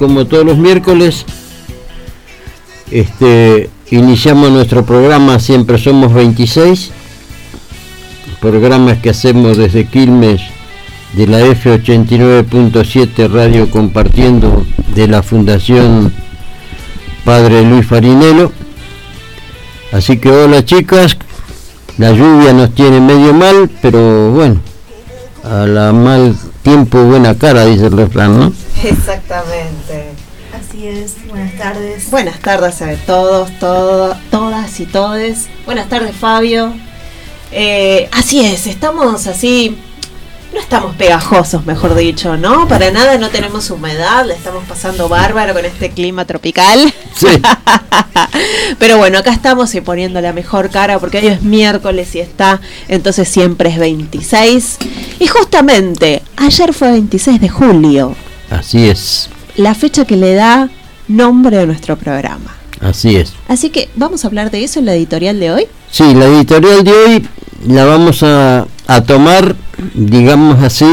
como todos los miércoles este, iniciamos nuestro programa Siempre Somos 26, programas que hacemos desde Quilmes de la F89.7 Radio compartiendo de la Fundación Padre Luis Farinelo. Así que hola chicas, la lluvia nos tiene medio mal, pero bueno, a la mal tiempo buena cara, dice el refrán, ¿no? Exactamente. Así es, buenas tardes. Buenas tardes a todos, todo- todas y todes. Buenas tardes, Fabio. Eh, así es, estamos así, no estamos pegajosos, mejor dicho, ¿no? Para nada, no tenemos humedad, la estamos pasando bárbaro con este clima tropical. Sí. Pero bueno, acá estamos y poniendo la mejor cara porque hoy es miércoles y está, entonces siempre es 26. Y justamente, ayer fue 26 de julio, Así es, la fecha que le da nombre a nuestro programa. así es. Así que vamos a hablar de eso en la editorial de hoy. Sí, la editorial de hoy la vamos a, a tomar, digamos así,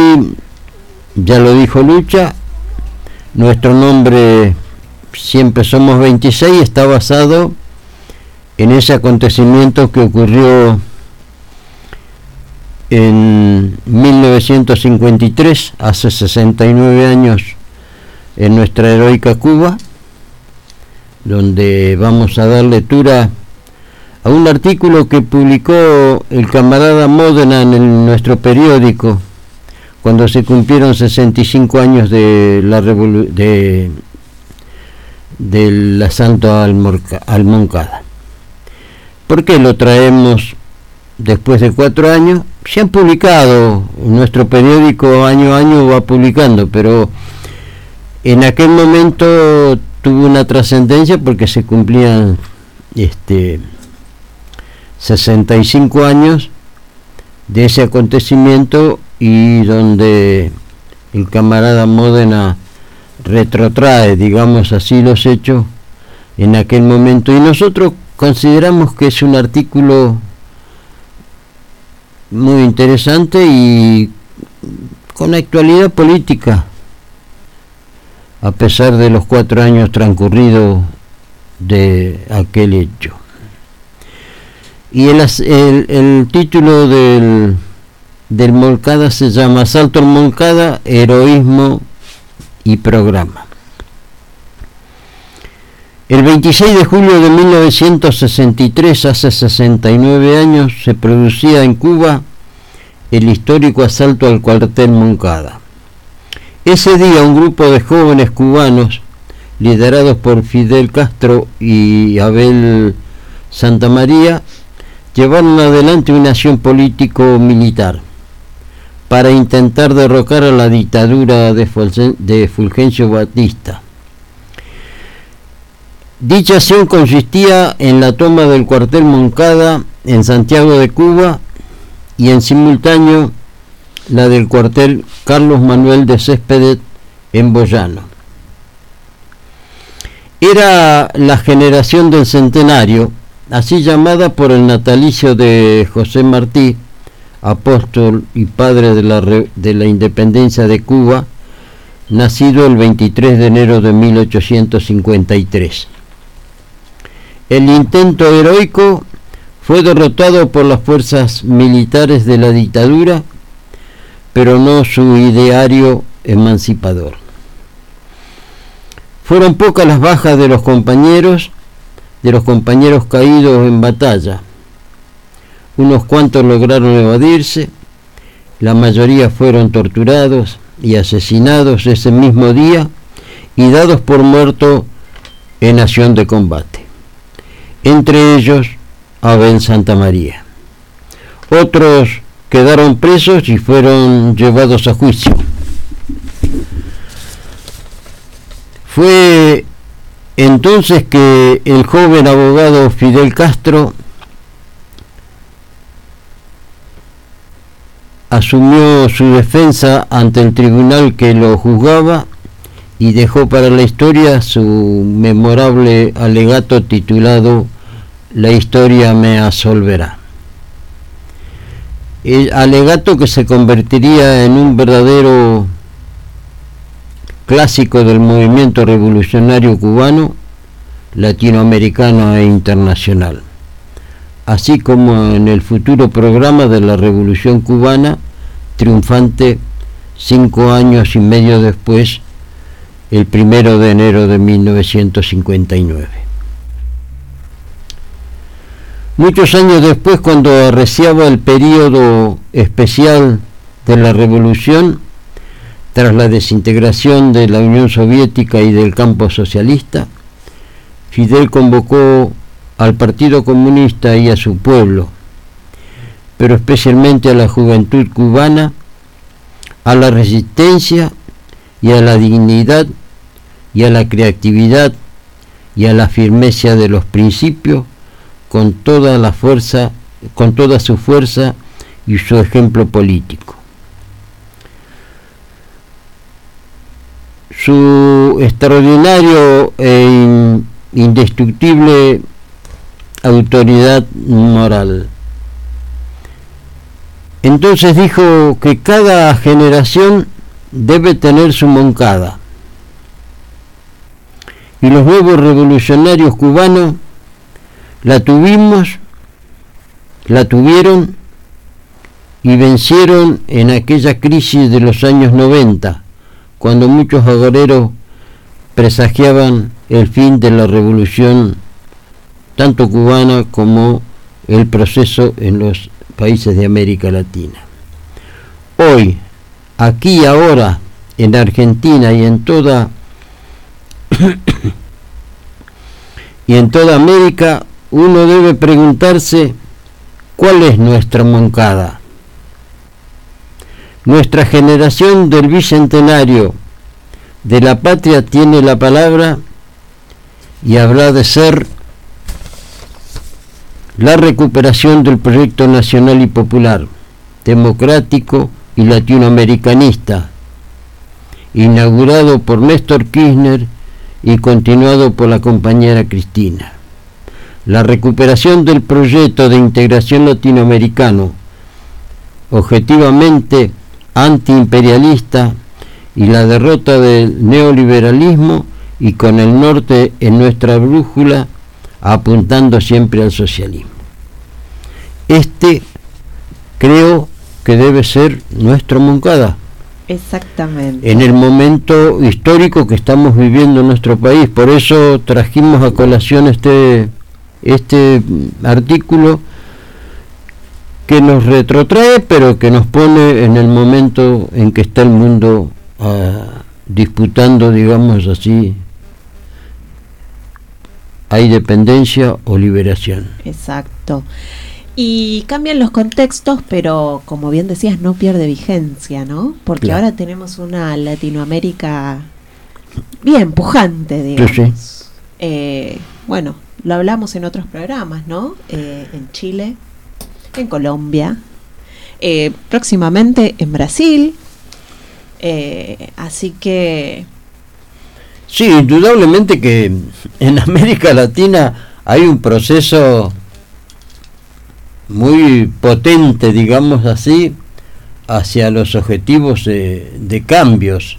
ya lo dijo Lucha, nuestro nombre siempre somos 26 está basado en ese acontecimiento que ocurrió en 1953, hace 69 años, en nuestra heroica Cuba, donde vamos a dar lectura a un artículo que publicó el camarada Módena en nuestro periódico cuando se cumplieron 65 años de la revolu- de del asalto al, Morca- al Moncada. ¿Por qué lo traemos después de cuatro años? Se han publicado, nuestro periódico año a año va publicando, pero en aquel momento tuvo una trascendencia porque se cumplían este 65 años de ese acontecimiento y donde el camarada Módena retrotrae, digamos así, los hechos en aquel momento. Y nosotros consideramos que es un artículo muy interesante y con actualidad política, a pesar de los cuatro años transcurridos de aquel hecho. Y el, el título del, del Molcada se llama Asalto al Molcada, Heroísmo y Programa. El 26 de julio de 1963, hace 69 años, se producía en Cuba el histórico asalto al cuartel Moncada. Ese día un grupo de jóvenes cubanos, liderados por Fidel Castro y Abel Santamaría, llevaron adelante una acción político-militar para intentar derrocar a la dictadura de, Fulgen- de Fulgencio Batista. Dicha acción consistía en la toma del cuartel Moncada en Santiago de Cuba y en simultáneo la del cuartel Carlos Manuel de Céspedes en Boyano. Era la generación del centenario, así llamada por el natalicio de José Martí, apóstol y padre de la, de la independencia de Cuba, nacido el 23 de enero de 1853. El intento heroico fue derrotado por las fuerzas militares de la dictadura, pero no su ideario emancipador. Fueron pocas las bajas de los compañeros, de los compañeros caídos en batalla. Unos cuantos lograron evadirse, la mayoría fueron torturados y asesinados ese mismo día y dados por muertos en acción de combate. Entre ellos Abel Santa María. Otros quedaron presos y fueron llevados a juicio. Fue entonces que el joven abogado Fidel Castro asumió su defensa ante el tribunal que lo juzgaba y dejó para la historia su memorable alegato titulado La historia me absolverá. El alegato que se convertiría en un verdadero clásico del movimiento revolucionario cubano, latinoamericano e internacional así como en el futuro programa de la Revolución Cubana, triunfante cinco años y medio después, el primero de enero de 1959. Muchos años después, cuando arreciaba el periodo especial de la Revolución, tras la desintegración de la Unión Soviética y del campo socialista, Fidel convocó al Partido Comunista y a su pueblo, pero especialmente a la juventud cubana, a la resistencia y a la dignidad y a la creatividad y a la firmeza de los principios con toda la fuerza, con toda su fuerza y su ejemplo político. Su extraordinario e indestructible autoridad moral. Entonces dijo que cada generación debe tener su moncada. Y los nuevos revolucionarios cubanos la tuvimos, la tuvieron y vencieron en aquella crisis de los años 90, cuando muchos agoreros presagiaban el fin de la revolución tanto cubana como el proceso en los países de América Latina. Hoy, aquí ahora, en Argentina y en toda y en toda América, uno debe preguntarse cuál es nuestra moncada. Nuestra generación del bicentenario de la patria tiene la palabra y habrá de ser la recuperación del proyecto nacional y popular, democrático y latinoamericanista, inaugurado por Néstor Kirchner y continuado por la compañera Cristina. La recuperación del proyecto de integración latinoamericano, objetivamente antiimperialista, y la derrota del neoliberalismo y con el norte en nuestra brújula apuntando siempre al socialismo. Este creo que debe ser nuestro Moncada. Exactamente. En el momento histórico que estamos viviendo en nuestro país. Por eso trajimos a colación este, este artículo que nos retrotrae, pero que nos pone en el momento en que está el mundo ah, disputando, digamos así, hay dependencia o liberación. Exacto. Y cambian los contextos, pero como bien decías, no pierde vigencia, ¿no? Porque ahora tenemos una Latinoamérica bien pujante, digamos. Eh, bueno, lo hablamos en otros programas, ¿no? Eh, en Chile, en Colombia, eh, próximamente en Brasil. así que Sí, indudablemente que en América Latina hay un proceso muy potente, digamos así, hacia los objetivos de, cambios,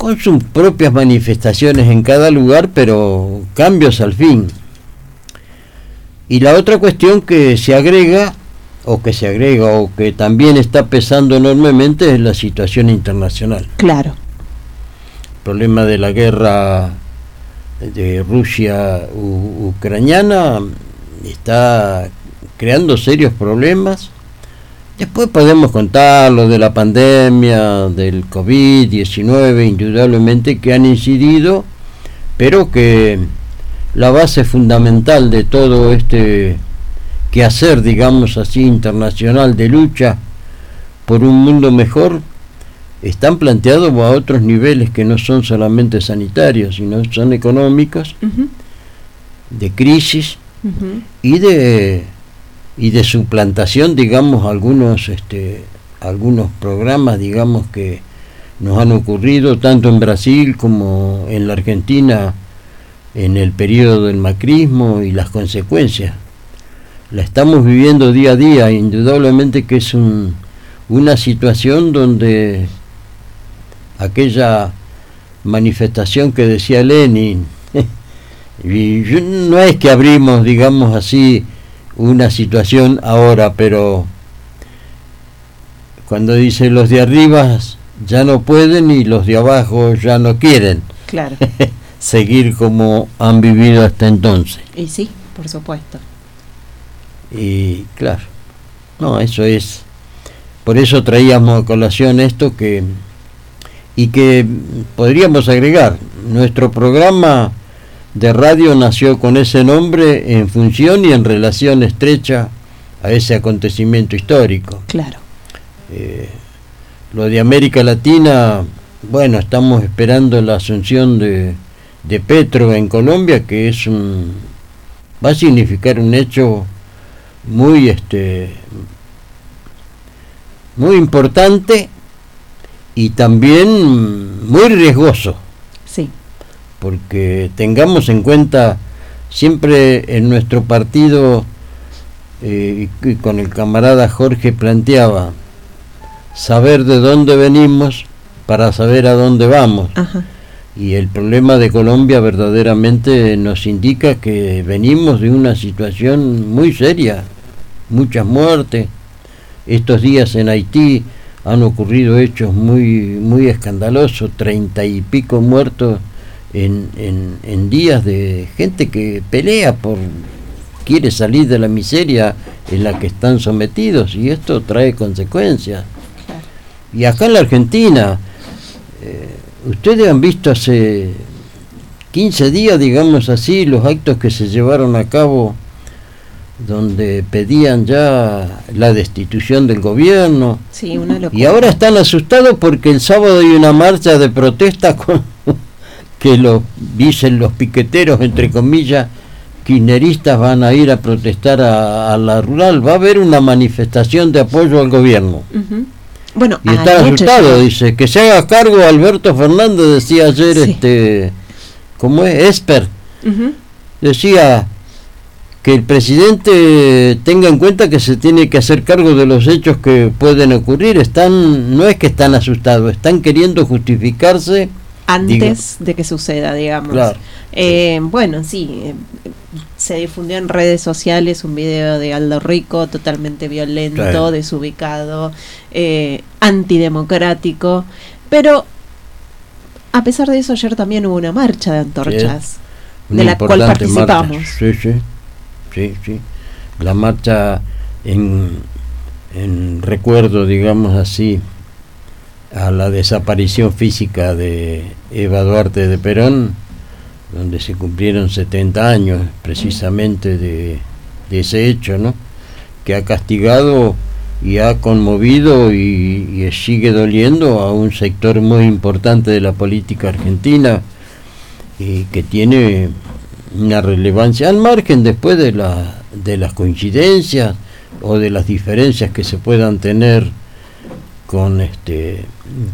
con sus propias manifestaciones en cada lugar, pero cambios al fin. Y la otra cuestión que se agrega, o que se agrega, o que también está pesando enormemente, es la situación internacional. Claro problema de la guerra de Rusia ucraniana está creando serios problemas. Después podemos contar lo de la pandemia, del COVID-19, indudablemente que han incidido, pero que la base fundamental de todo este quehacer, digamos así, internacional de lucha por un mundo mejor, están planteados a otros niveles que no son solamente sanitarios, sino son económicos, de crisis y de y de suplantación, digamos, algunos este algunos programas, digamos que nos han ocurrido tanto en Brasil como en la Argentina en el periodo del macrismo y las consecuencias. La estamos viviendo día a día, indudablemente que es un, una situación donde aquella manifestación que decía Lenin, y no es que abrimos, digamos así, una situación ahora, pero cuando dice los de arriba ya no pueden y los de abajo ya no quieren Claro. seguir como han vivido hasta entonces. Y sí, por supuesto. Y claro, no, eso es. Por eso traíamos a colación esto que. Y que podríamos agregar, nuestro programa de radio nació con ese nombre en función y en relación estrecha a ese acontecimiento histórico. Claro. Eh, lo de América Latina, bueno, estamos esperando la asunción de, de Petro en Colombia, que es un va a significar un hecho muy este muy importante y también muy riesgoso. Porque tengamos en cuenta siempre en nuestro partido eh, y con el camarada Jorge planteaba saber de dónde venimos para saber a dónde vamos Ajá. y el problema de Colombia verdaderamente nos indica que venimos de una situación muy seria, muchas muertes. Estos días en Haití han ocurrido hechos muy muy escandalosos, treinta y pico muertos en, en, en días de gente que pelea por quiere salir de la miseria en la que están sometidos y esto trae consecuencias. Y acá en la Argentina, eh, ustedes han visto hace 15 días, digamos así, los actos que se llevaron a cabo donde pedían ya la destitución del gobierno. Sí, una. Y ahora están asustados porque el sábado hay una marcha de protesta con que los dicen los piqueteros entre comillas kirchneristas van a ir a protestar a, a la rural. Va a haber una manifestación de apoyo al gobierno. Bueno, Y está asustado, dice, que se haga cargo Alberto Fernández, decía ayer, Sí. este, ¿cómo es? Esper, decía que el presidente tenga en cuenta que se tiene que hacer cargo de los hechos que pueden ocurrir. Están, no es que están asustados, están queriendo justificarse. Antes de que suceda, digamos. Claro. Eh, Bueno, sí, eh, se difundió en redes sociales un video de Aldo Rico totalmente violento, Claro. desubicado, eh, antidemocrático, pero a pesar de eso ayer también hubo una marcha de antorchas, de la cual marcha. participamos. Sí, sí, sí, sí. La marcha en, en recuerdo, digamos así, a la desaparición física de Eva Duarte de Perón, donde se cumplieron 70 años precisamente de, ese hecho, ¿no? Que ha castigado y ha conmovido y, y sigue doliendo a un sector muy importante de la política argentina y que tiene una relevancia al margen después de, la, de las coincidencias o de las diferencias que se puedan tener con este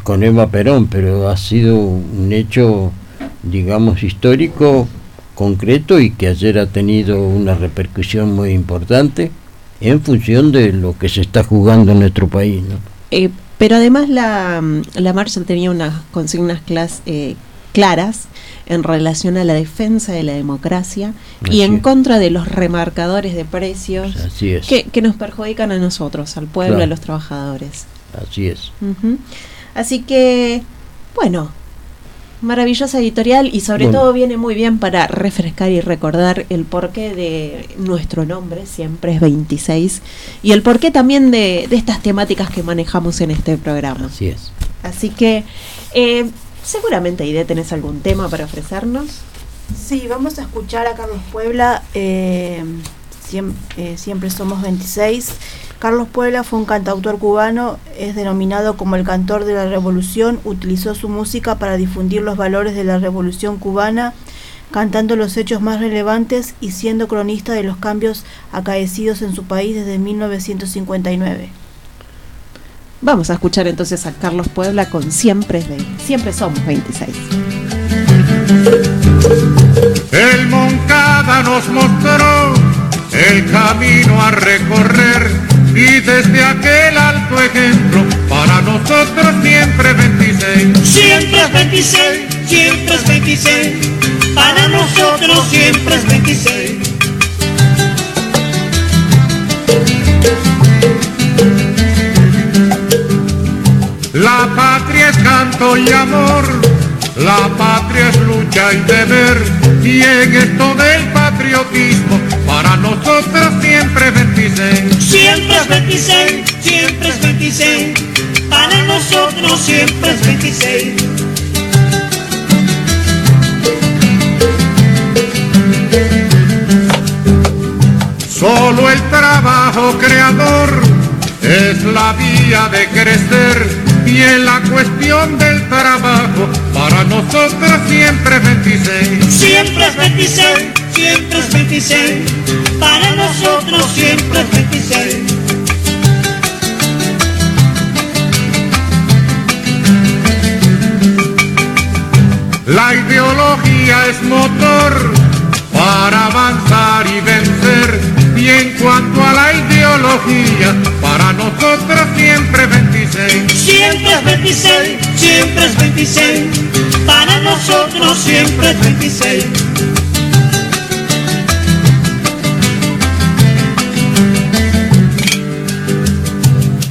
con Eva Perón, pero ha sido un hecho digamos histórico concreto y que ayer ha tenido una repercusión muy importante en función de lo que se está jugando en nuestro país, ¿no? Eh, pero además la, la marcha tenía unas consignas clas- eh, claras en relación a la defensa de la democracia y en es. contra de los remarcadores de precios Así es. que, que nos perjudican a nosotros, al pueblo, Claro. a los trabajadores. Así es. Así que, bueno, maravillosa editorial y sobre Bueno. todo viene muy bien para refrescar y recordar el porqué de nuestro nombre, siempre es 26, y el porqué también de, de estas temáticas que manejamos en este programa. Así es. Así que, eh, seguramente, Aide, tenés algún tema para ofrecernos. Sí, vamos a escuchar a Carlos Puebla, eh, siempre, eh, siempre somos 26. Carlos Puebla fue un cantautor cubano, es denominado como el cantor de la revolución, utilizó su música para difundir los valores de la revolución cubana, cantando los hechos más relevantes y siendo cronista de los cambios acaecidos en su país desde 1959. Vamos a escuchar entonces a Carlos Puebla con Siempre, es 20. Siempre somos 26. El Moncada nos mostró el camino a recorrer y desde aquel alto ejemplo para nosotros siempre 26. Siempre es 26, siempre es 26, para nosotros siempre es 26. La patria es canto y amor, la patria es lucha y deber, y en esto del patriotismo, para nosotros siempre 26. Siempre es 26, siempre es 26, para nosotros siempre es 26. Solo el trabajo creador es la vía de crecer y en la cuestión del trabajo para nosotros siempre 26. Siempre es 26, siempre es 26, para nosotros siempre es 26. La ideología es motor para avanzar y vencer. Y en cuanto a la ideología, para nosotros siempre 26. Siempre es 26, siempre es 26, para nosotros siempre es 26.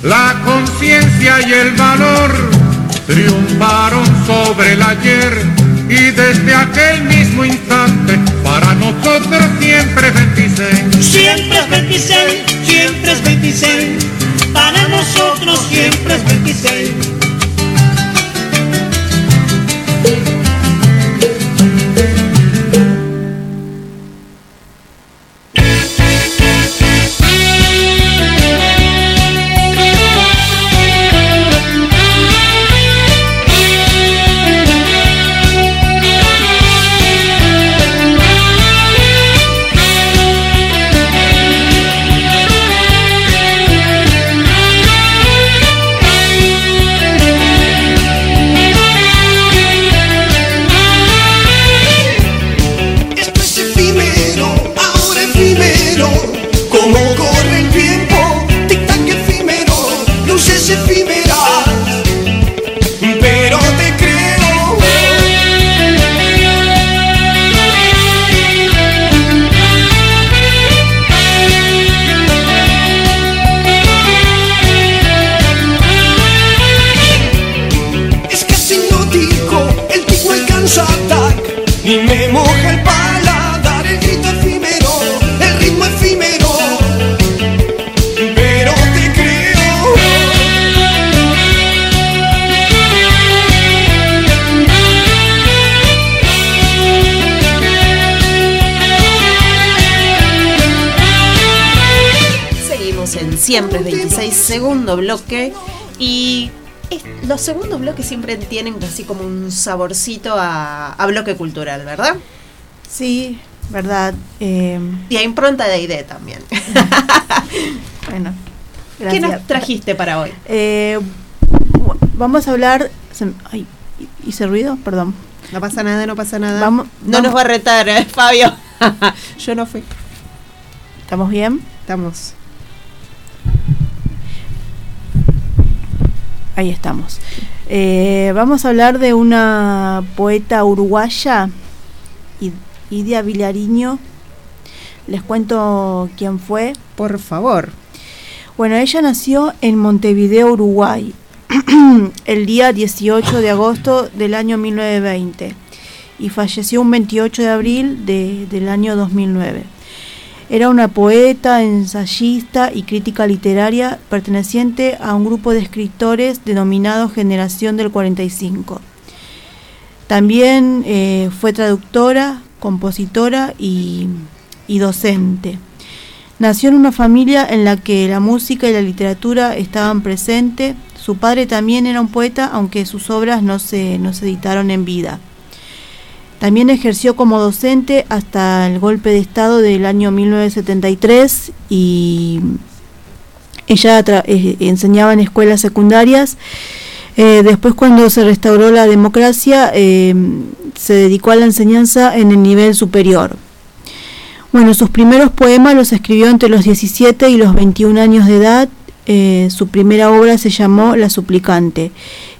La conciencia y el valor triunfaron sobre el ayer y desde aquel mismo instante para nosotros siempre 26. Siempre es 26, siempre es 26, para nosotros siempre es 26. Segundo bloque. Y es- los segundos bloques siempre tienen así como un saborcito a, a bloque cultural, ¿verdad? Sí, verdad. eh, Y a impronta de ID también. bueno, ¿Qué gracias. nos trajiste para hoy? Eh, vamos a hablar. se ay, hice ruido, perdón. No pasa nada, no pasa nada. Vamos- no vamos- nos va a retar, eh, Fabio. Yo no fui. ¿Estamos bien? Estamos. Ahí estamos. Eh, vamos a hablar de una poeta uruguaya, Id- Idia Villariño. Les cuento quién fue. Por favor. Bueno, ella nació en Montevideo, Uruguay, el día 18 de agosto del año 1920 y falleció un 28 de abril de- del año 2009. Era una poeta, ensayista y crítica literaria perteneciente a un grupo de escritores denominado Generación del 45. También eh, fue traductora, compositora y, y docente. Nació en una familia en la que la música y la literatura estaban presentes. Su padre también era un poeta, aunque sus obras no se, no se editaron en vida. También ejerció como docente hasta el golpe de Estado del año 1973 y ella eh, enseñaba en escuelas secundarias. Eh, después cuando se restauró la democracia eh, se dedicó a la enseñanza en el nivel superior. Bueno, sus primeros poemas los escribió entre los 17 y los 21 años de edad. Eh, su primera obra se llamó La Suplicante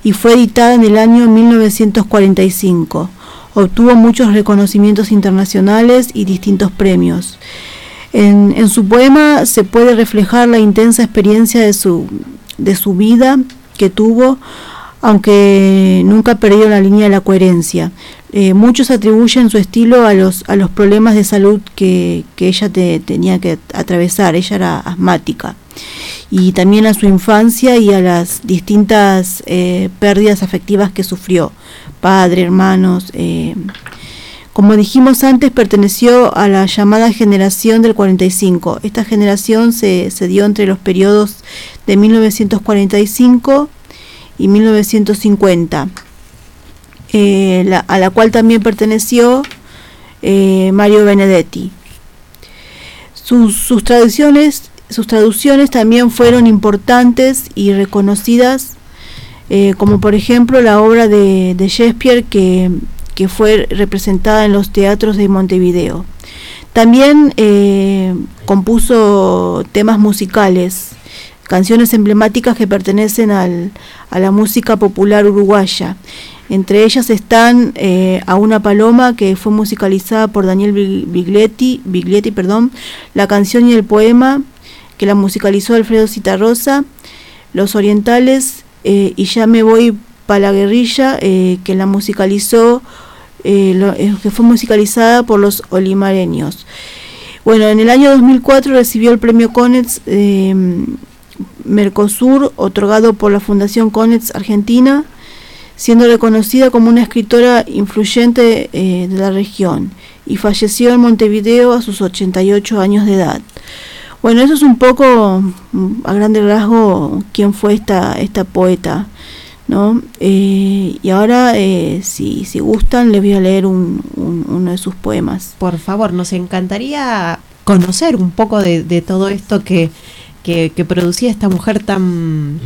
y fue editada en el año 1945. Obtuvo muchos reconocimientos internacionales y distintos premios. En, su poema se puede reflejar la intensa experiencia de su, de su vida que tuvo, aunque nunca perdió la línea de la coherencia. Eh, muchos atribuyen su estilo a los, a los problemas de salud que, que ella te- tenía que atravesar. Ella era asmática. Y también a su infancia y a las distintas eh, pérdidas afectivas que sufrió. Padre, hermanos. eh, como dijimos antes, perteneció a la llamada generación del 45. Esta generación se, se dio entre los periodos de 1945 y 1950, eh, a la cual también perteneció Mario Benedetti. Sus, sus traducciones, sus traducciones también fueron importantes y reconocidas, eh, como por ejemplo la obra de, Shakespeare que, que fue representada en los teatros de Montevideo. También eh, compuso temas musicales, canciones emblemáticas que pertenecen al- a la música popular uruguaya. Entre ellas están eh, A una paloma, que fue musicalizada por Daniel Big- Biglietti, Biglietti perdón, la canción y el poema, que la musicalizó Alfredo Citarrosa, Los Orientales eh, y Ya me voy para la guerrilla, eh, que la musicalizó, eh, que fue musicalizada por los olimareños. Bueno, en el año 2004 recibió el premio Conets Mercosur, otorgado por la Fundación Conets Argentina, siendo reconocida como una escritora influyente de la región, y falleció en Montevideo a sus 88 años de edad. Bueno, eso es un poco, mm, a grande rasgo, quién fue esta, esta poeta. ¿no? Eh, y ahora, eh, si, si gustan, les voy a leer un- un- uno de sus poemas. Por favor, nos encantaría conocer un poco de, de todo esto que, que, que producía esta mujer tan,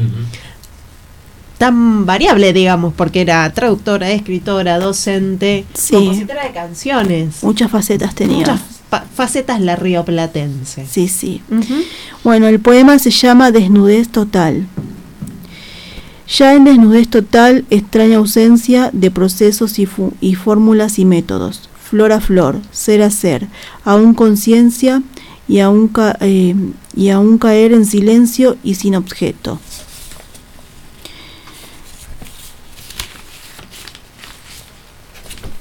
tan variable, digamos, porque era traductora, escritora, docente, Sí. compositora de canciones. Muchas facetas tenía. Muchas facetas la rioplatense. Sí, sí. Bueno, el poema se llama Desnudez Total. Ya en desnudez total, extraña ausencia de procesos y, fórmulas y métodos, flor a flor, ser a ser, aún conciencia y aún, ca- eh, y aún caer en silencio y sin objeto.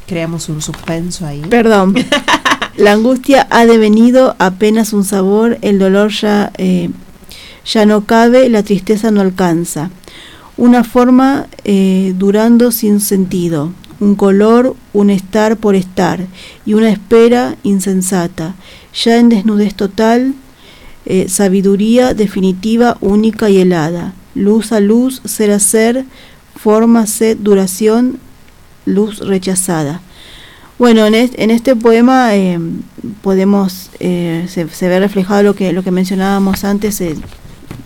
Creamos un suspenso ahí. Perdón. La angustia ha devenido apenas un sabor, el dolor ya, eh, ya no cabe, la tristeza no alcanza. Una forma eh, durando sin sentido, un color, un estar por estar y una espera insensata. Ya en desnudez total, eh, sabiduría definitiva, única y helada. Luz a luz, ser a ser, forma, sed, duración, luz rechazada. Bueno, en, es- en este poema eh, podemos, eh, se, se ve reflejado lo que, lo que mencionábamos antes, eh,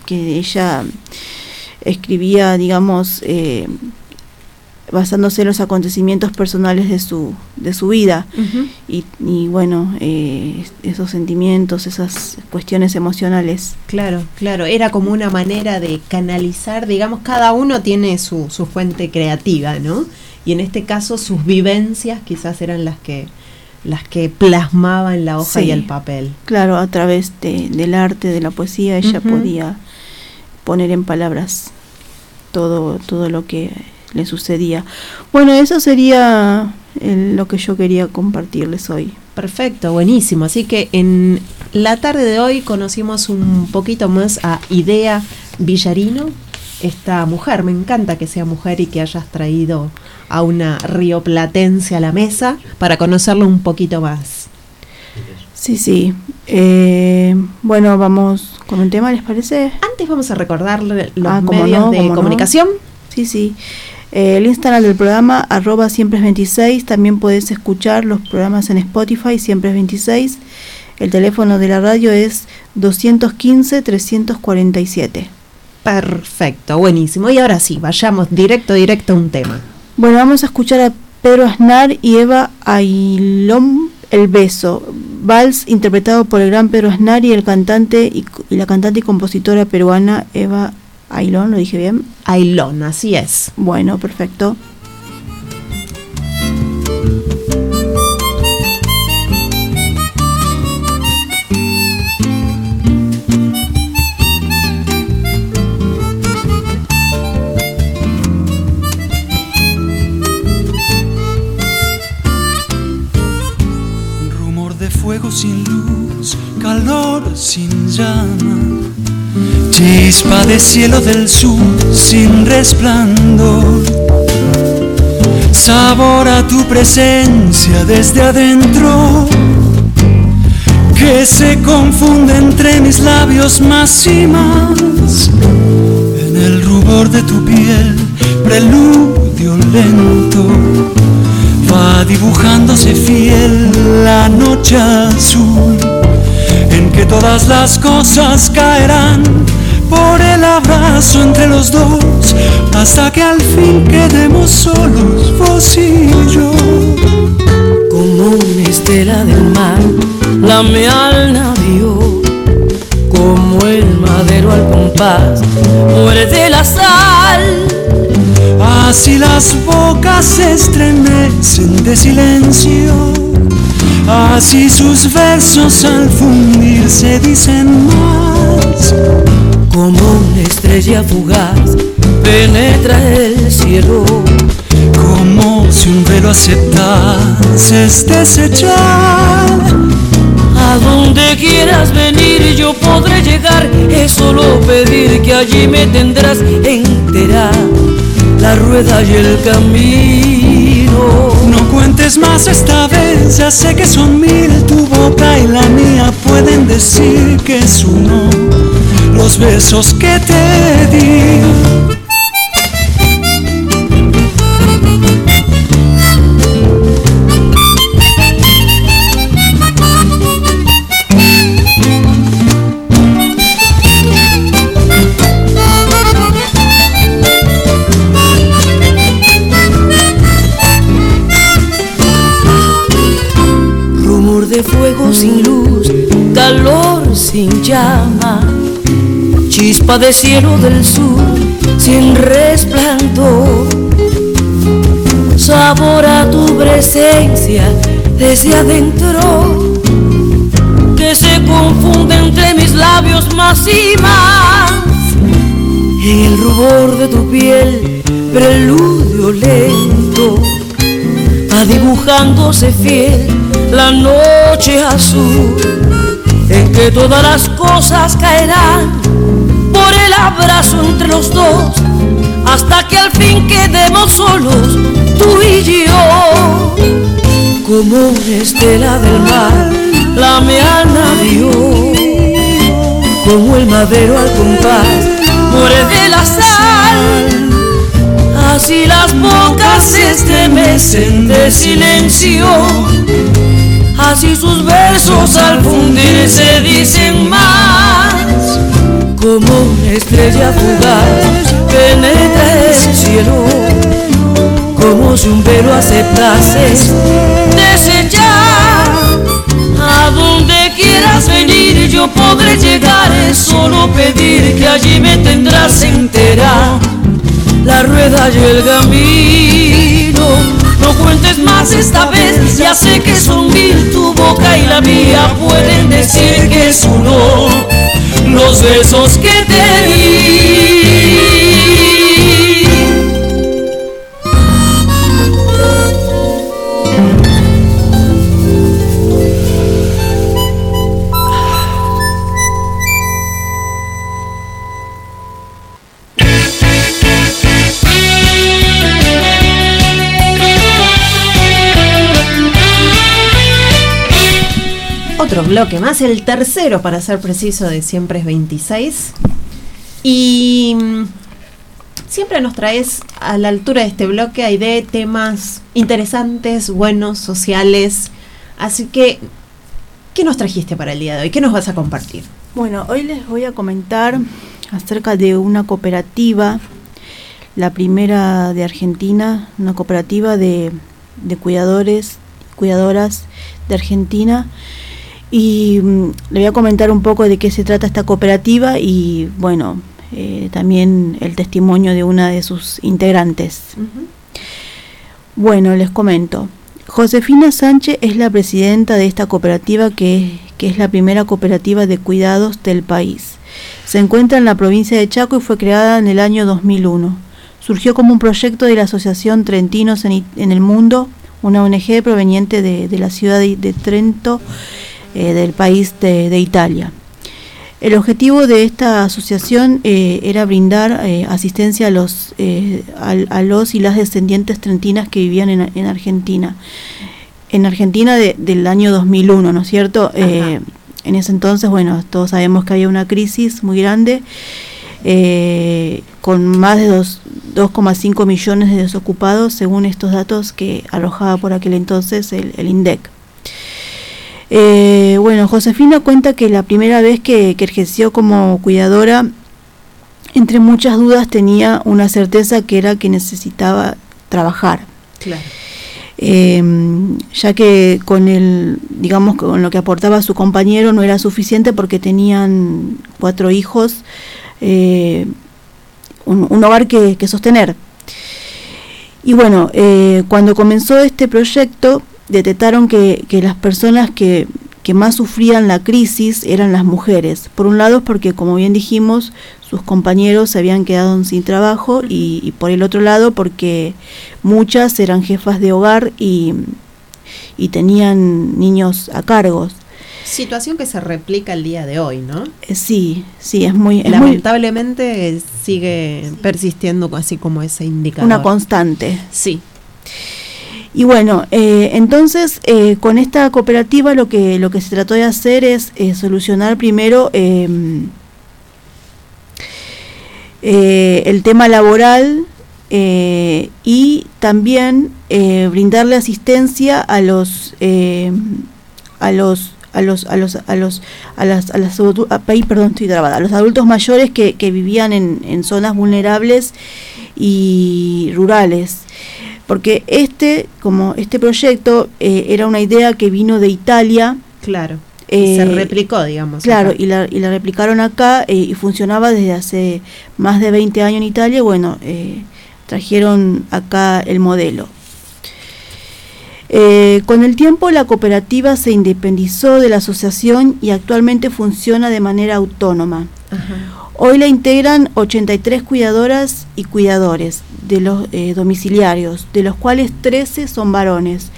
que ella escribía, digamos, eh, basándose en los acontecimientos personales de su, de su vida. Y, y bueno, eh, esos sentimientos, esas cuestiones emocionales. Claro, claro, era como una manera de canalizar, digamos, cada uno tiene su, su fuente creativa, ¿no? Y en este caso sus vivencias quizás eran las que las que plasmaban la hoja Sí. y el papel. Claro, a través de- del arte, de la poesía, ella podía poner en palabras todo, todo lo que le sucedía. Bueno, eso sería el- lo que yo quería compartirles hoy. Perfecto, buenísimo. Así que en la tarde de hoy conocimos un poquito más a Idea Villarino. esta mujer. Me encanta que sea mujer y que hayas traído a una rioplatense a la mesa para conocerlo un poquito más. Sí, sí. Eh, bueno, vamos con un tema, ¿les parece? Antes vamos a recordarle los Ah, medios no, de no. comunicación. Sí, sí. Eh, el Instagram del programa, arroba siempre es 26. También puedes escuchar los programas en Spotify, siempre es 26. El teléfono de la radio es 215-347. Perfecto, buenísimo. Y ahora sí, vayamos directo, directo a un tema. Bueno, vamos a escuchar a Pedro Aznar y Eva Ailón El Beso, vals interpretado por el gran Pedro Aznar y el cantante y, y la cantante y compositora peruana Eva Ailón, ¿lo dije bien? Ailón, así es. Bueno, perfecto. Llama, chispa de cielo del sur sin resplandor, sabor a tu presencia desde adentro, que se confunde entre mis labios más y más, en el rubor de tu piel, preludio lento va dibujándose fiel la noche azul en que todas las cosas caerán por el abrazo entre los dos hasta que al fin quedemos solos vos y yo como una estela del mar, lame al navío, como el madero al compás, muerde la sal. Así las bocas se estremecen de silencio, así sus versos al fundirse dicen más. Como una estrella fugaz, penetra el cielo. Como si un velo aceptase es desechar. A donde quieras venir yo podré llegar, es solo pedir que allí me tendrás entera la rueda y el camino. No cuentes más esta vez, ya sé que son mil, tu boca y la mía pueden decir que es uno los besos que te di. De cielo del sur sin resplandor, sabor a tu presencia desde adentro, que se confunde entre mis labios más y más, en el rubor de tu piel, preludio lento va dibujándose fiel la noche azul en que todas las cosas caerán abrazo entre los dos hasta que al fin quedemos solos tú y yo como una estela del mar la al navío como el madero al compás muere de la sal Así las bocas se estremecen de silencio, así sus versos al fundirse dicen más. Como una estrella fugaz penetra el cielo, como si un velo aceptase desechar. A donde quieras venir yo podré llegar, es solo pedir que allí me tendrás entera la rueda y el camino. No cuentes más esta vez, ya sé que son mil, tu boca y la mía pueden decir que es uno los besos que te di. Otro bloque más, el tercero para ser preciso de Siempre es 26. Y mm, siempre nos traes a la altura de este bloque hay de temas interesantes, buenos, sociales. Así que, ¿qué nos trajiste para el día de hoy? ¿Qué nos vas a compartir? Bueno, hoy les voy a comentar acerca de una cooperativa, la primera de Argentina, una cooperativa de, de cuidadores, cuidadoras de Argentina. Y mm, le voy a comentar un poco de qué se trata esta cooperativa y, bueno, eh, también el testimonio de una de sus integrantes. Bueno, les comento. Josefina Sánchez es la presidenta de esta cooperativa que, que es la primera cooperativa de cuidados del país. Se encuentra en la provincia de Chaco y fue creada en el año 2001. Surgió como un proyecto de la Asociación Trentinos en, en el Mundo, una ONG proveniente de, de la ciudad de, de Trento, eh, del país de, de, Italia. El objetivo de esta asociación eh, era brindar eh, asistencia a los, a, a, los y las descendientes trentinas que vivían en, en Argentina. En Argentina de, del año 2001, ¿no es cierto? en ese entonces, bueno, todos sabemos que había una crisis muy grande. Eh, con más de 2,5 millones de desocupados, según estos datos que arrojaba por aquel entonces el, el INDEC. Eh, bueno, Josefina cuenta que la primera vez que, que, ejerció como cuidadora, entre muchas dudas tenía una certeza que era que necesitaba trabajar. Claro. Eh, ya que con el, digamos, con lo que aportaba su compañero no era suficiente porque tenían cuatro hijos, eh, un, un, hogar que, que, sostener. Y bueno, eh, cuando comenzó este proyecto, detectaron que, que las personas que, que, más sufrían la crisis eran las mujeres. Por un lado, porque como bien dijimos, sus compañeros se habían quedado sin trabajo y, y por el otro lado, porque muchas eran jefas de hogar y, y tenían niños a cargos. Situación que se replica el día de hoy, ¿no? Eh, sí, sí, es muy... Es Lamentablemente muy, sigue sí. persistiendo así como ese indicador. Una constante. Sí. Y bueno, eh, entonces eh, con esta cooperativa lo que, lo que se trató de hacer es eh, solucionar primero em, eh, el tema laboral y también brindarle asistencia a los a los a los a los a los a las a las a, estoy trabada a los adultos mayores que, que vivían en, en, zonas vulnerables y rurales porque este como este proyecto eh, era una idea que vino de Italia claro eh, se replicó digamos claro acá. y la, y la replicaron acá eh, y funcionaba desde hace más de 20 años en Italia bueno trajeron acá el modelo con el tiempo la cooperativa se independizó de la asociación y actualmente funciona de manera autónoma. Ajá. Hoy la integran 83 cuidadoras y cuidadores de los eh, domiciliarios, de los cuales 13 son varones.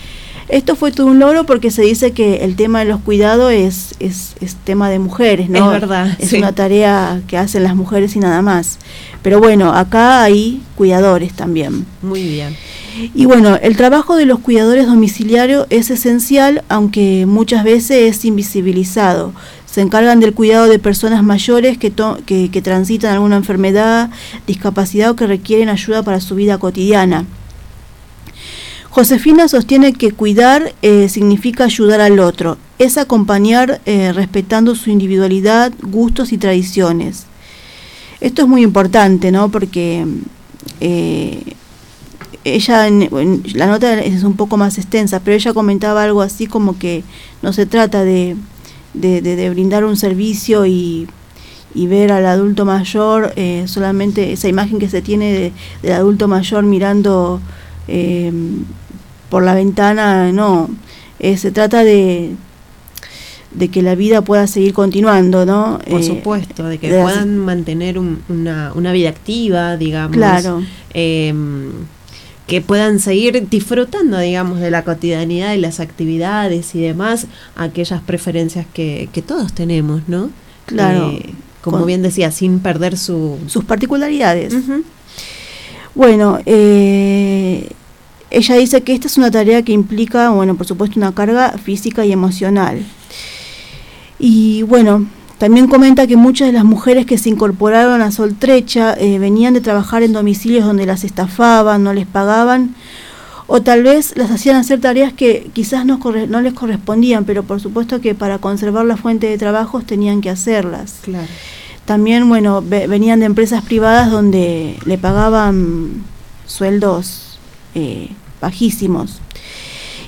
Esto fue todo un logro porque se dice que el tema de los cuidados es, es, es tema de mujeres, ¿no? Es verdad. Es sí. una tarea que hacen las mujeres y nada más. Pero bueno, acá hay cuidadores también. Muy bien. Y bueno, el trabajo de los cuidadores domiciliarios es esencial, aunque muchas veces es invisibilizado. Se encargan del cuidado de personas mayores que, transitan alguna enfermedad, discapacidad o que requieren ayuda para su vida cotidiana. Josefina sostiene que cuidar eh, significa ayudar al otro, es acompañar eh, respetando su individualidad, gustos y tradiciones. Esto es muy importante, ¿no? Porque eh, ella, la nota es un poco más extensa, pero ella comentaba algo así como que no se trata de, de, de, de brindar un servicio y, y, ver al adulto mayor, eh, solamente esa imagen que se tiene de, del adulto mayor mirando eh, por la ventana, no, eh, se trata de, de que la vida pueda seguir continuando, ¿no? Por eh, supuesto, de que puedan mantener un, una, una, vida activa, digamos. Claro. Eh, que puedan seguir disfrutando, digamos, de la cotidianidad y las actividades y demás, aquellas preferencias que, que todos tenemos, ¿no? Claro. Eh, como Con, bien decía, sin perder su... sus particularidades. Uh -huh. Bueno, eh, ella dice que esta es una tarea que implica, bueno, por supuesto, una carga física y emocional. Y bueno, también comenta que muchas de las mujeres que se incorporaron a Soltrecha eh, venían de trabajar en domicilios donde las estafaban, no les pagaban, o tal vez las hacían hacer tareas que quizás no, les correspondían, pero por supuesto que para conservar la fuente de trabajos tenían que hacerlas. Claro. También, bueno, ve- venían de empresas privadas donde le pagaban sueldos eh, bajísimos.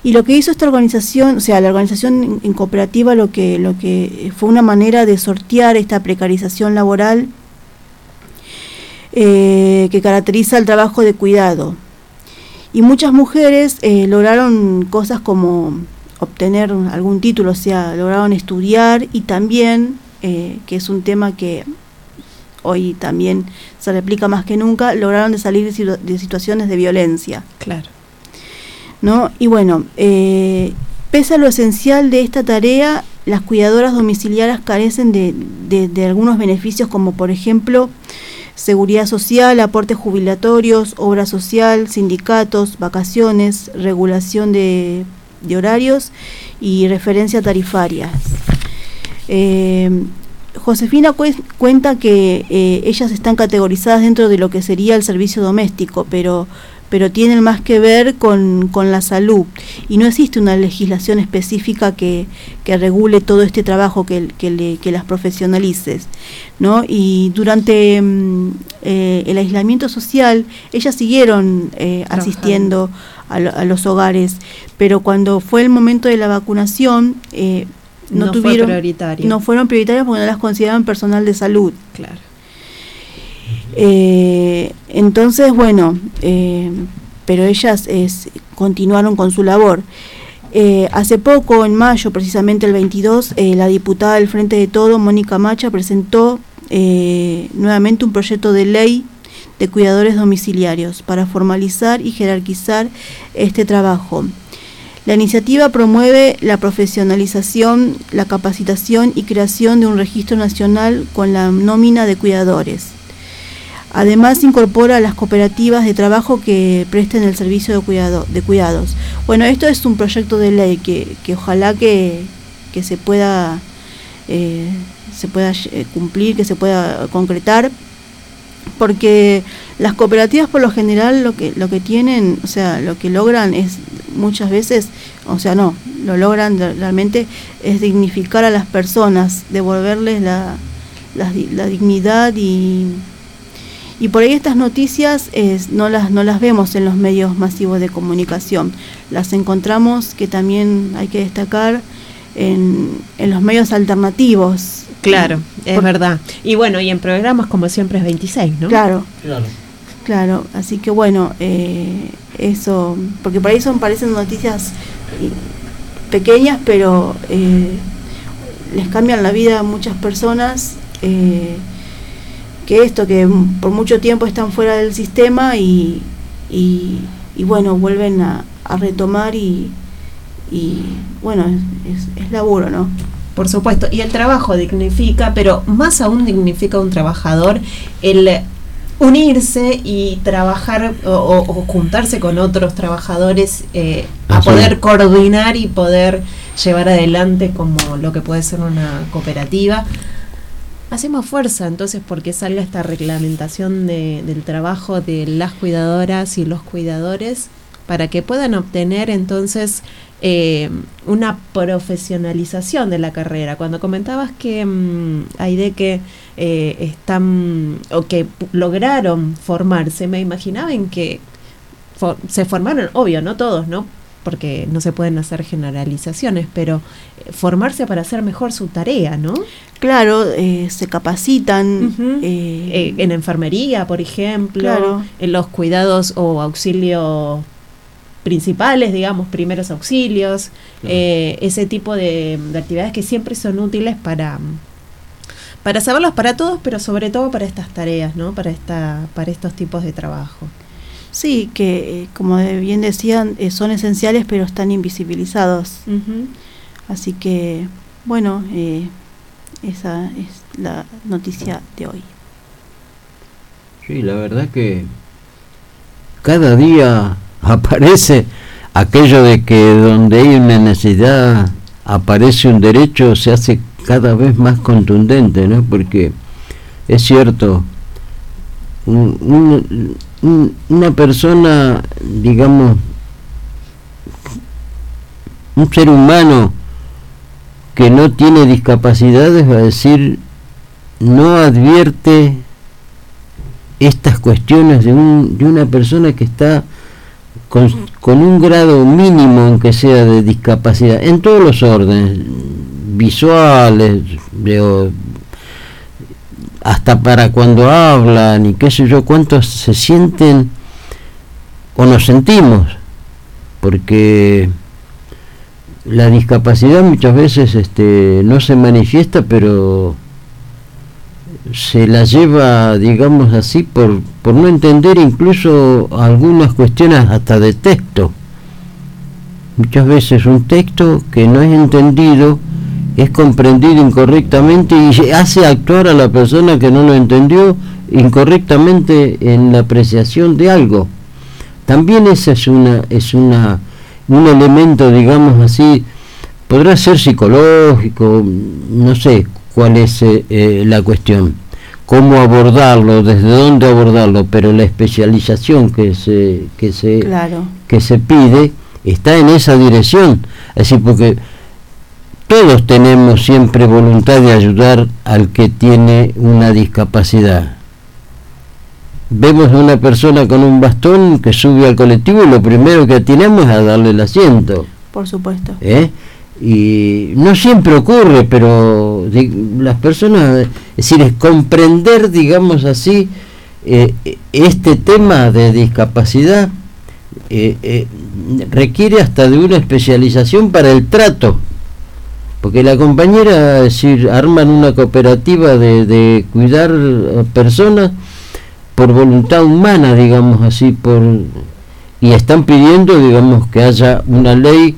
Y lo que hizo esta organización, o sea, la organización en, cooperativa, lo que, lo que fue una manera de sortear esta precarización laboral eh, que caracteriza el trabajo de cuidado. Y muchas mujeres eh, lograron cosas como obtener algún título, o sea, lograron estudiar y también, eh, que es un tema que hoy también se replica más que nunca, lograron de salir de, de situaciones de violencia. Claro. ¿No? Y bueno, eh, pese a lo esencial de esta tarea, las cuidadoras domiciliarias carecen de, de- algunos beneficios como por ejemplo seguridad social, aportes jubilatorios, obra social, sindicatos, vacaciones, regulación de, de horarios y referencia tarifarias. Eh, Josefina cue- cuenta que eh, ellas están categorizadas dentro de lo que sería el servicio doméstico, pero, pero tienen más que ver con, con la salud. Y no existe una legislación específica que, que regule todo este trabajo, que, que, le- que las profesionalices. ¿no? Y durante mm, eh, el aislamiento social, ellas siguieron eh, asistiendo a, lo- a los hogares, pero cuando fue el momento de la vacunación, eh, no, tuvieron, no fueron prioritarias porque no las consideraban personal de salud. Claro. Eh, entonces, bueno, eh, pero ellas continuaron con su labor. Eh, hace poco, en mayo, precisamente el 22, eh, la diputada del Frente de Todo, Mónica Macha, presentó nuevamente un proyecto de ley de cuidadores domiciliarios para formalizar y jerarquizar este trabajo. La iniciativa promueve la profesionalización, la capacitación y creación de un registro nacional con la nómina de cuidadores. Además incorpora las cooperativas de trabajo que presten el servicio de, cuidado, de cuidados. Bueno, esto es un proyecto de ley que, que ojalá que, que se pueda, eh, se pueda eh, cumplir, que se pueda concretar, porque las cooperativas por lo general lo que, lo que tienen, o sea, lo que logran es muchas veces, o sea, no, lo logran realmente es dignificar a las personas, devolverles la, la dignidad y, y por ahí estas noticias es, no, las, no las vemos en los medios masivos de comunicación, las encontramos que también hay que destacar en, en los medios alternativos. Claro, es Por- verdad. Y bueno, y en programas como siempre es 26, ¿no? Claro, Claro, así que bueno, eh, eso, porque por ahí son, parecen noticias eh, pequeñas, pero eh, les cambian la vida a muchas personas, eh, que esto, que por mucho tiempo están fuera del sistema y, y, y bueno, vuelven a, a retomar y, y bueno, es, es, es laburo, ¿no? Por supuesto, y el trabajo dignifica, pero más aún dignifica a un trabajador el unirse y trabajar o, o- juntarse con otros trabajadores eh, a poder coordinar y poder llevar adelante como lo que puede ser una cooperativa. Hacemos fuerza entonces porque salga esta reglamentación de- del trabajo de las cuidadoras y los cuidadores para que puedan obtener entonces eh, una profesionalización de la carrera. Cuando comentabas que mm, hay de que eh, están o que lograron formarse, me imaginaba en que se formaron, obvio, no todos, ¿no? Porque no se pueden hacer generalizaciones, pero eh, formarse para hacer mejor su tarea, ¿no? Claro, eh, se capacitan. Eh, Eh, en enfermería, por ejemplo, Claro. en los cuidados o auxilios principales, digamos, primeros auxilios, eh, ese tipo de, de actividades que siempre son útiles para para saberlos para todos, pero sobre todo para estas tareas, ¿no? Para esta para estos tipos de trabajo. Sí, que eh, como bien decían, eh, son esenciales pero están invisibilizados. Así que, bueno, eh, esa es la noticia de hoy. Sí, la verdad que cada día aparece aquello de que donde hay una necesidad aparece un derecho, se hace cada vez más contundente, ¿no? Porque es cierto, una persona, digamos, un ser humano que no tiene discapacidades va a decir, no advierte estas cuestiones de, un, de una persona que está con, un grado mínimo, aunque sea de discapacidad, en todos los órdenes, visuales, hasta para cuando hablan y qué sé yo, cuántos se sienten o nos sentimos, porque la discapacidad muchas veces este, no se manifiesta, pero se la lleva, digamos así, por, por no entender incluso algunas cuestiones hasta de texto. Muchas veces un texto que no es entendido es comprendido incorrectamente y hace actuar a la persona que no lo entendió incorrectamente en la apreciación de algo. También esa es una es una un elemento, digamos así, podrá ser psicológico, no sé cuál es eh, eh, la cuestión, cómo abordarlo, desde dónde abordarlo, pero la especialización que se que se que se pide está en esa dirección, decir, porque todos tenemos siempre voluntad de ayudar al que tiene una discapacidad. Vemos a una persona con un bastón que sube al colectivo y lo primero que tenemos es a darle el asiento. Por supuesto. ¿Eh? Y no siempre ocurre, pero las personas, es decir, es comprender, digamos así, eh, este tema de discapacidad eh, requiere hasta de una especialización para el trato porque la compañera, es decir, arman una cooperativa de, de cuidar a personas por voluntad humana, digamos así, por y están pidiendo, digamos, que haya una ley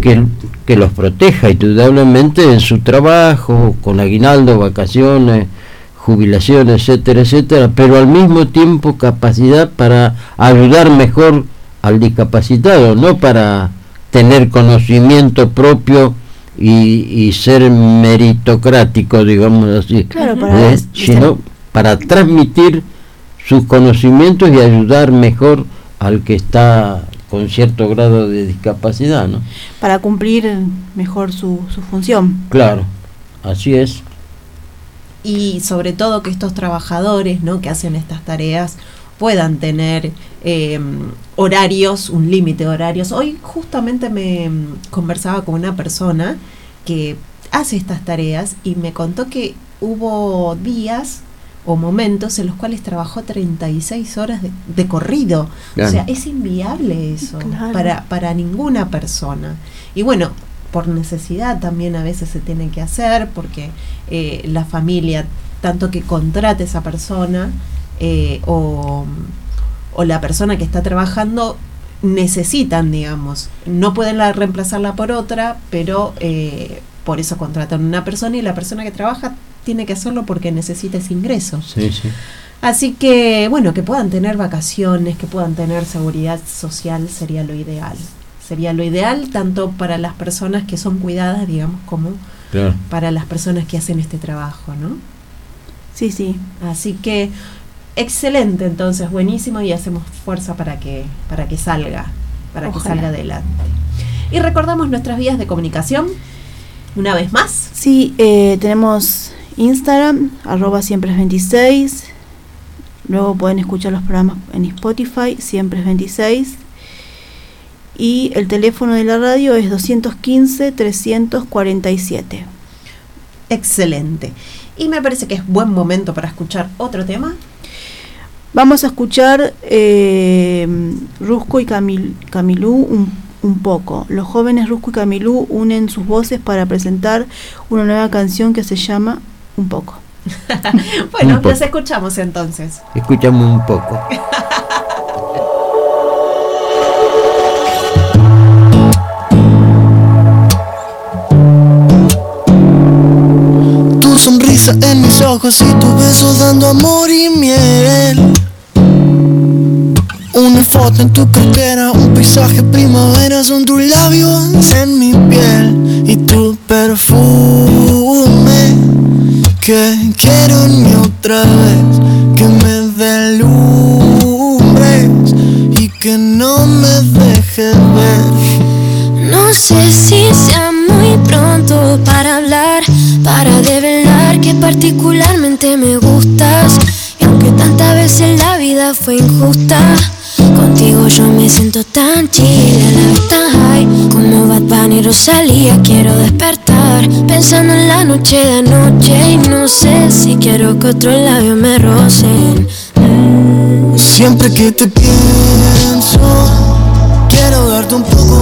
que, que los proteja indudablemente en su trabajo, con aguinaldo, vacaciones, jubilaciones, etcétera, etcétera, pero al mismo tiempo capacidad para ayudar mejor al discapacitado, no para tener conocimiento propio y, ser meritocrático, digamos así, para, sino para transmitir sus conocimientos y ayudar mejor al que está con cierto grado de discapacidad, ¿no? Para cumplir mejor su, su función. Claro, así es. Y sobre todo que estos trabajadores, ¿no? Que hacen estas tareas puedan tener eh, horarios, un límite de horarios. Hoy justamente me conversaba con una persona que hace estas tareas y me contó que hubo días o momentos en los cuales trabajó 36 horas de, corrido. O sea, es inviable eso para, para ninguna persona. Y bueno, por necesidad también a veces se tiene que hacer porque eh, la familia, tanto que contrate esa persona, eh, o, la persona que está trabajando necesitan, digamos, no pueden la, reemplazarla por otra, pero eh, por eso contratan una persona y la persona que trabaja tiene que hacerlo porque necesita ese ingreso. Así que, bueno, que puedan tener vacaciones, que puedan tener seguridad social sería lo ideal. Sería lo ideal tanto para las personas que son cuidadas, digamos, como para las personas que hacen este trabajo, ¿no? Sí, sí. Así que excelente entonces, buenísimo y hacemos fuerza para que, para que salga, para que salga adelante. Y recordamos nuestras vías de comunicación, una vez más. Sí, eh, tenemos Instagram, arroba siempre es 26. Luego pueden escuchar los programas en Spotify, siempre es 26. Y el teléfono de la radio es 215-347. Excelente. Y me parece que es buen momento para escuchar otro tema. Vamos a escuchar eh, Rusco y Camilú un, un, poco. Los jóvenes Rusco y Camilú unen sus voces para presentar una nueva canción que se llama Un poco. bueno, los escuchamos entonces. Escuchamos un poco. tu sonrisa en mis ojos y tu beso dando amor y miel. Una foto en tu cartera, un paisaje primavera son tus labios en mi piel y tu perfume que quiero ni otra vez que me deslumbres y que no me dejes ver. No sé si sea muy pronto para hablar, para develar que particularmente me gustas. Y aunque tantas veces la vida fue injusta, siento tan chile, la vez tan high. Como Bad Bunny y Rosalía quiero despertar, pensando en la noche de anoche y no sé si quiero que otros labios me rocen. Siempre que te pienso, quiero darte un poco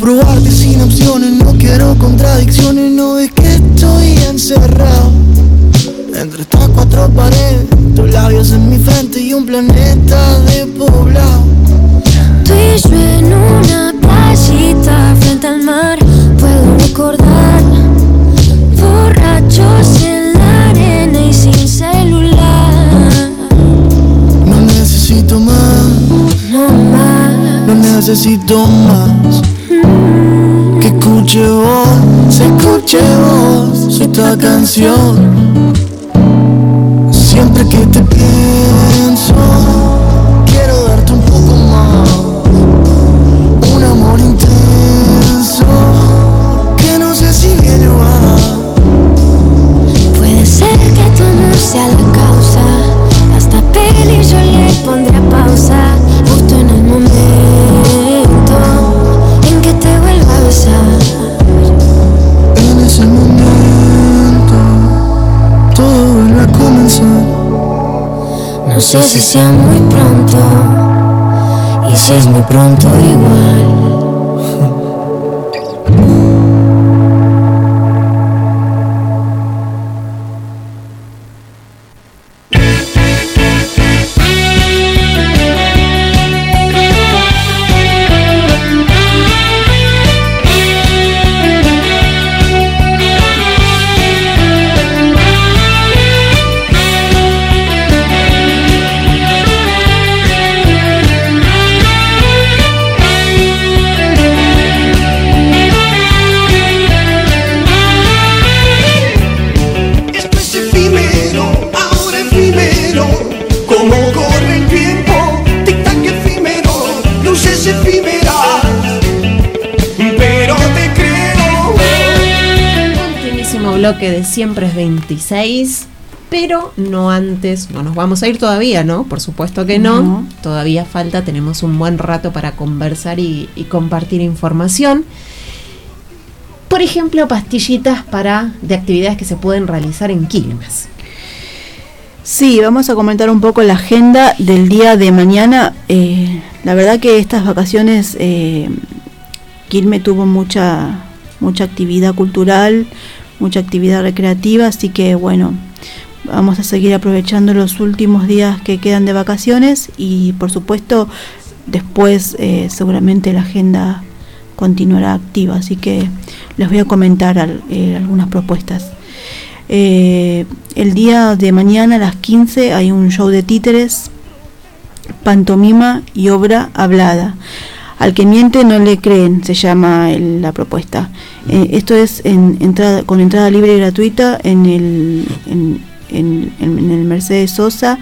probarte sin opciones, no quiero contradicciones, no es que estoy encerrado entre estas cuatro paredes, tus labios en mi frente y un planeta de poblado. Tú y yo en una playita frente al mar puedo recordar borrachos en la arena y sin celular. No necesito más, No más. no necesito más. Escuche vos, se escuche vos esta canción. No sé si sea muy pronto. Y si es muy pronto igual. Bloque de Siempre es 26. Pero no antes, no nos vamos a ir todavía, ¿no? Por supuesto que no. No. Todavía falta, tenemos un buen rato para conversar y, y compartir información. Por ejemplo, pastillitas para de actividades que se pueden realizar en Quilmes. Sí, vamos a comentar un poco la agenda del día de mañana. Eh, la verdad que estas vacaciones eh, Quilme tuvo mucha mucha actividad cultural, mucha actividad recreativa, así que bueno, vamos a seguir aprovechando los últimos días que quedan de vacaciones y por supuesto después eh, seguramente la agenda continuará activa, así que les voy a comentar eh, algunas propuestas. Eh, el día de mañana a las 15 hay un show de títeres, pantomima y obra hablada. Al que miente no le creen, se llama la propuesta. Eh, esto es en entrada, con entrada libre y gratuita en el, en, el Mercedes Sosa,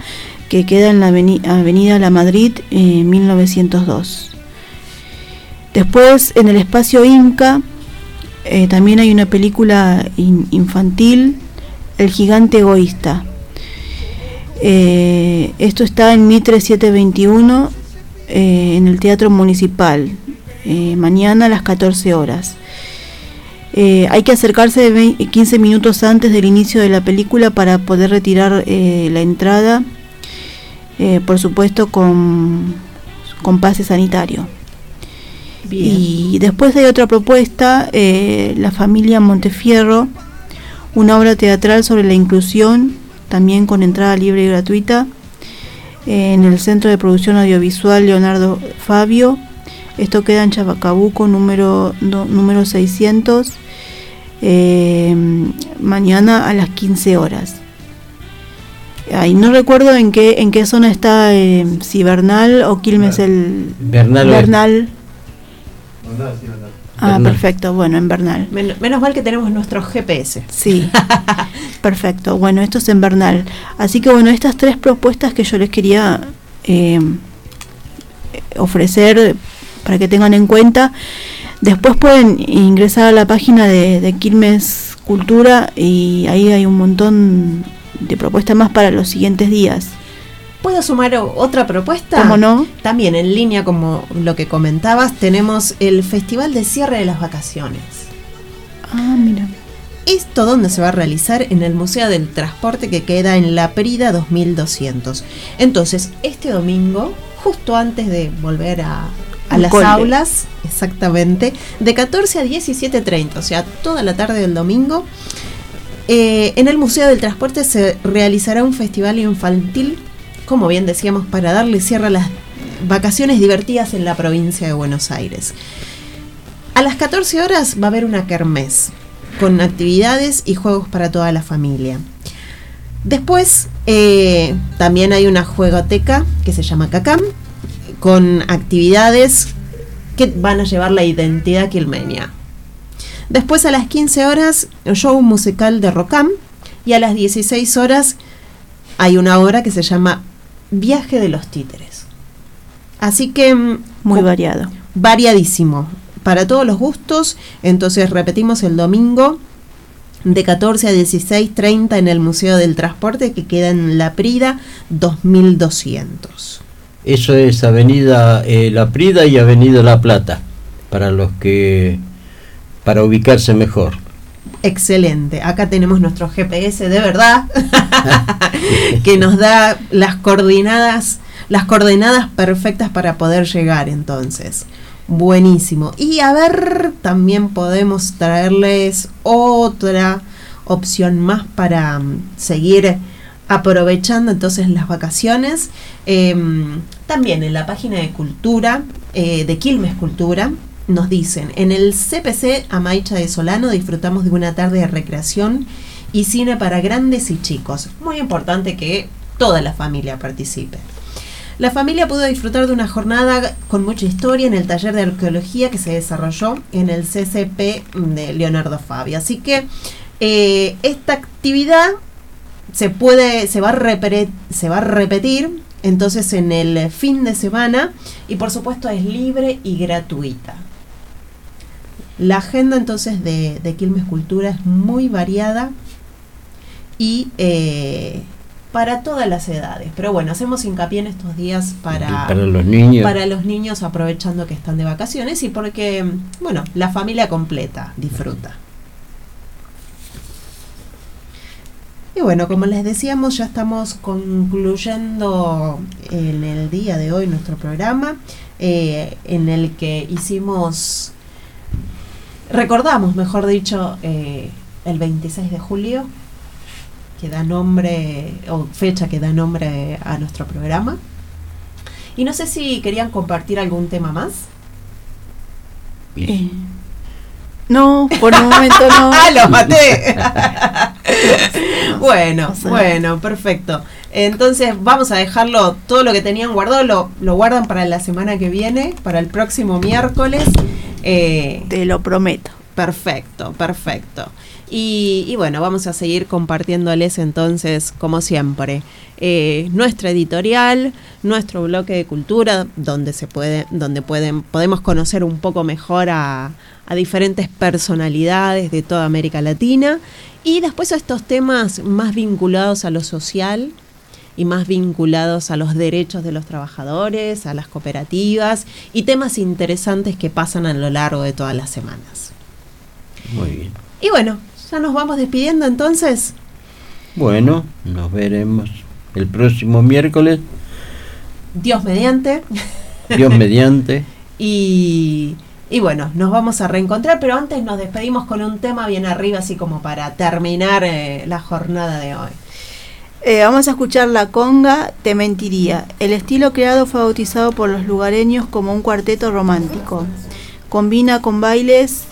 que queda en la aveni- Avenida La Madrid, eh, 1902. Después, en el espacio Inca, eh, también hay una película in- infantil, El gigante egoísta. Eh, esto está en Mitre 721, eh, en el Teatro Municipal, eh, mañana a las 14 horas. Eh, hay que acercarse de vein- 15 minutos antes del inicio de la película para poder retirar eh, la entrada, por supuesto con, con pase sanitario. Y después hay otra propuesta, La familia Montefierro, una obra teatral sobre la inclusión, también con entrada libre y gratuita, en el Centro de Producción Audiovisual Leonardo Fabio. Esto queda en Chabacabuco, número, no- número 600, eh, mañana a las 15 horas. Ay, no recuerdo en qué en qué zona está, eh, si Bernal o Quilmes el Bernal. Bernal. Ah, Bernal. perfecto, bueno, en Bernal. Men- menos mal que tenemos nuestro GPS. Sí, perfecto. Bueno, esto es en Bernal. Así que bueno, estas tres propuestas que yo les quería eh, ofrecer para que tengan en cuenta. Después pueden ingresar a la página de, de Quilmes Cultura y ahí hay un montón de propuestas más para los siguientes días. ¿Puedo sumar otra propuesta? ¿Cómo no? También en línea, como lo que comentabas, tenemos el Festival de Cierre de las Vacaciones. Ah, mira. Esto donde se va a realizar en el Museo del Transporte que queda en La Prida 2200. Entonces, este domingo, justo antes de volver a, las aulas, exactamente, de 14 a 17.30, o sea, toda la tarde del domingo, eh, en el Museo del Transporte se realizará un festival infantil, como bien decíamos, para darle cierre a las vacaciones divertidas en la provincia de Buenos Aires. A las 14 horas va a haber una kermés con actividades y juegos para toda la familia. Después eh, también hay una juegoteca que se llama Cacam con actividades que van a llevar la identidad quilmeña. Después a las 15 horas, el show musical de Rocam. Y a las 16 horas hay una obra que se llama Viaje de los Títeres. Así que... mm, Muy variado. variadísimo. Para todos los gustos. Entonces repetimos el domingo de 14 a 16.30 en el Museo del Transporte que queda en La Prida 2200. Eso es Avenida eh, La Prida y Avenida La Plata, para los que, para ubicarse mejor. Excelente. Acá tenemos nuestro GPS de verdad que nos da las coordenadas, las coordenadas perfectas para poder llegar entonces. Buenísimo. Y a ver, también podemos traerles otra opción más para mm, seguir aprovechando entonces las vacaciones. Em, también en la página de cultura, eh, de Quilmes Cultura, nos dicen, en el CPC Amaicha de Solano disfrutamos de una tarde de recreación y cine para grandes y chicos. Muy importante que toda la familia participe. La familia pudo disfrutar de una jornada con mucha historia en el taller de arqueología que se desarrolló en el CCP de Leonardo Fabio. Así que eh, esta actividad se puede, se va, a se va a repetir entonces en el fin de semana y por supuesto es libre y gratuita. La agenda entonces de, de Quilmes Cultura es muy variada y eh, para todas las edades. Pero bueno, hacemos hincapié en estos días para, Para los niños. para los niños aprovechando que están de vacaciones y porque, bueno, la familia completa disfruta. Y bueno, como les decíamos, ya estamos concluyendo en el día de hoy nuestro programa, eh, en el que hicimos, recordamos, mejor dicho, eh, el 26 de julio, que da nombre, o fecha que da nombre a nuestro programa. Y no sé si querían compartir algún tema más. Eh, no, por el momento no. ¡Ah, lo maté! bueno, bueno, perfecto. Entonces vamos a dejarlo, todo lo que tenían guardado lo, lo guardan para la semana que viene, para el próximo miércoles. Eh, Te lo prometo. Perfecto, perfecto. Y, y bueno, vamos a seguir compartiéndoles entonces, como siempre, eh, nuestra editorial, nuestro bloque de cultura, donde se puede, donde pueden, podemos conocer un poco mejor a, a diferentes personalidades de toda América Latina. Y después a estos temas más vinculados a lo social y más vinculados a los derechos de los trabajadores, a las cooperativas y temas interesantes que pasan a lo largo de todas las semanas. Muy bien. Y bueno, ya nos vamos despidiendo entonces. Bueno, nos veremos el próximo miércoles, Dios mediante. Dios mediante. Y, Y bueno, nos vamos a reencontrar, pero antes nos despedimos con un tema bien arriba, así como para terminar eh, la jornada de hoy. Eh, vamos a escuchar la conga Te mentiría. El estilo creado fue bautizado por los lugareños como un cuarteto romántico. Combina con bailes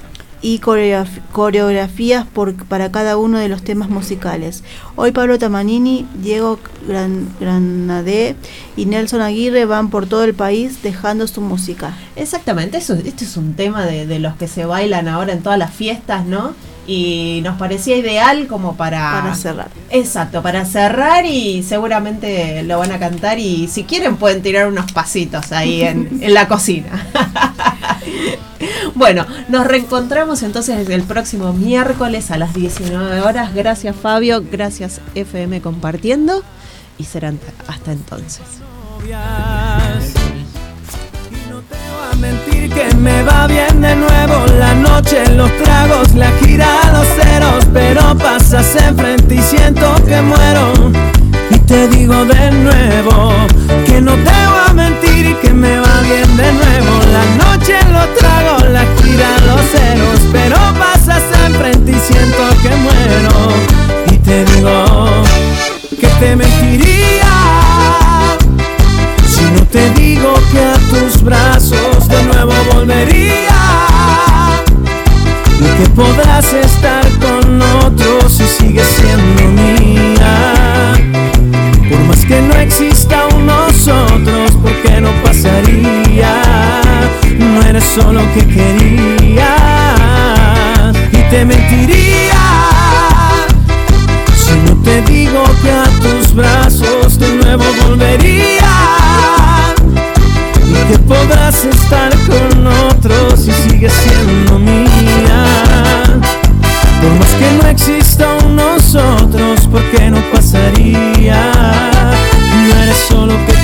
y coreograf- coreografías por- para cada uno de los temas musicales. Hoy Pablo Tamanini, Diego Gran- Granadé y Nelson Aguirre van por todo el país dejando su música. Exactamente, eso, es un tema de, de los que se bailan ahora en todas las fiestas, ¿no? Y nos parecía ideal como para... Para cerrar. Exacto, para cerrar y seguramente lo van a cantar y si quieren pueden tirar unos pasitos ahí en, en la cocina. bueno, nos reencontramos entonces el próximo miércoles a las 19 horas. Gracias Fabio, gracias FM compartiendo y serán hasta entonces. Que me va bien de nuevo la noche, los tragos, la gira, los ceros, pero pasas enfrente y siento que muero. Y te digo de nuevo que no te voy a mentir que me va bien de nuevo la noche, los tragos, la gira, los ceros, pero pasas enfrente y siento que muero. Y te digo que te mentiría si no te digo que a tus brazos nuevo volvería y que podrás estar con otros si sigues siendo mía. Por más que no exista un nosotros, porque no pasaría. No eres solo que quería y te mentiría. Si no te digo que a tus brazos de nuevo volvería y que podrás estar otros si sigues siendo mía. Por más que no exista un nosotros, porque no pasaría. No eres solo que